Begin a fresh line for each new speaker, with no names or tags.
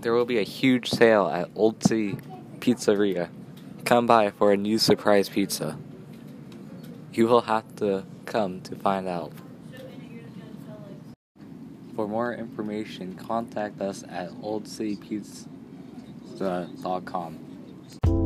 There will be a huge sale at Old City Pizzeria. Come by for a new surprise pizza. You will have to come to find out. For more information, contact us at oldcitypizza.com.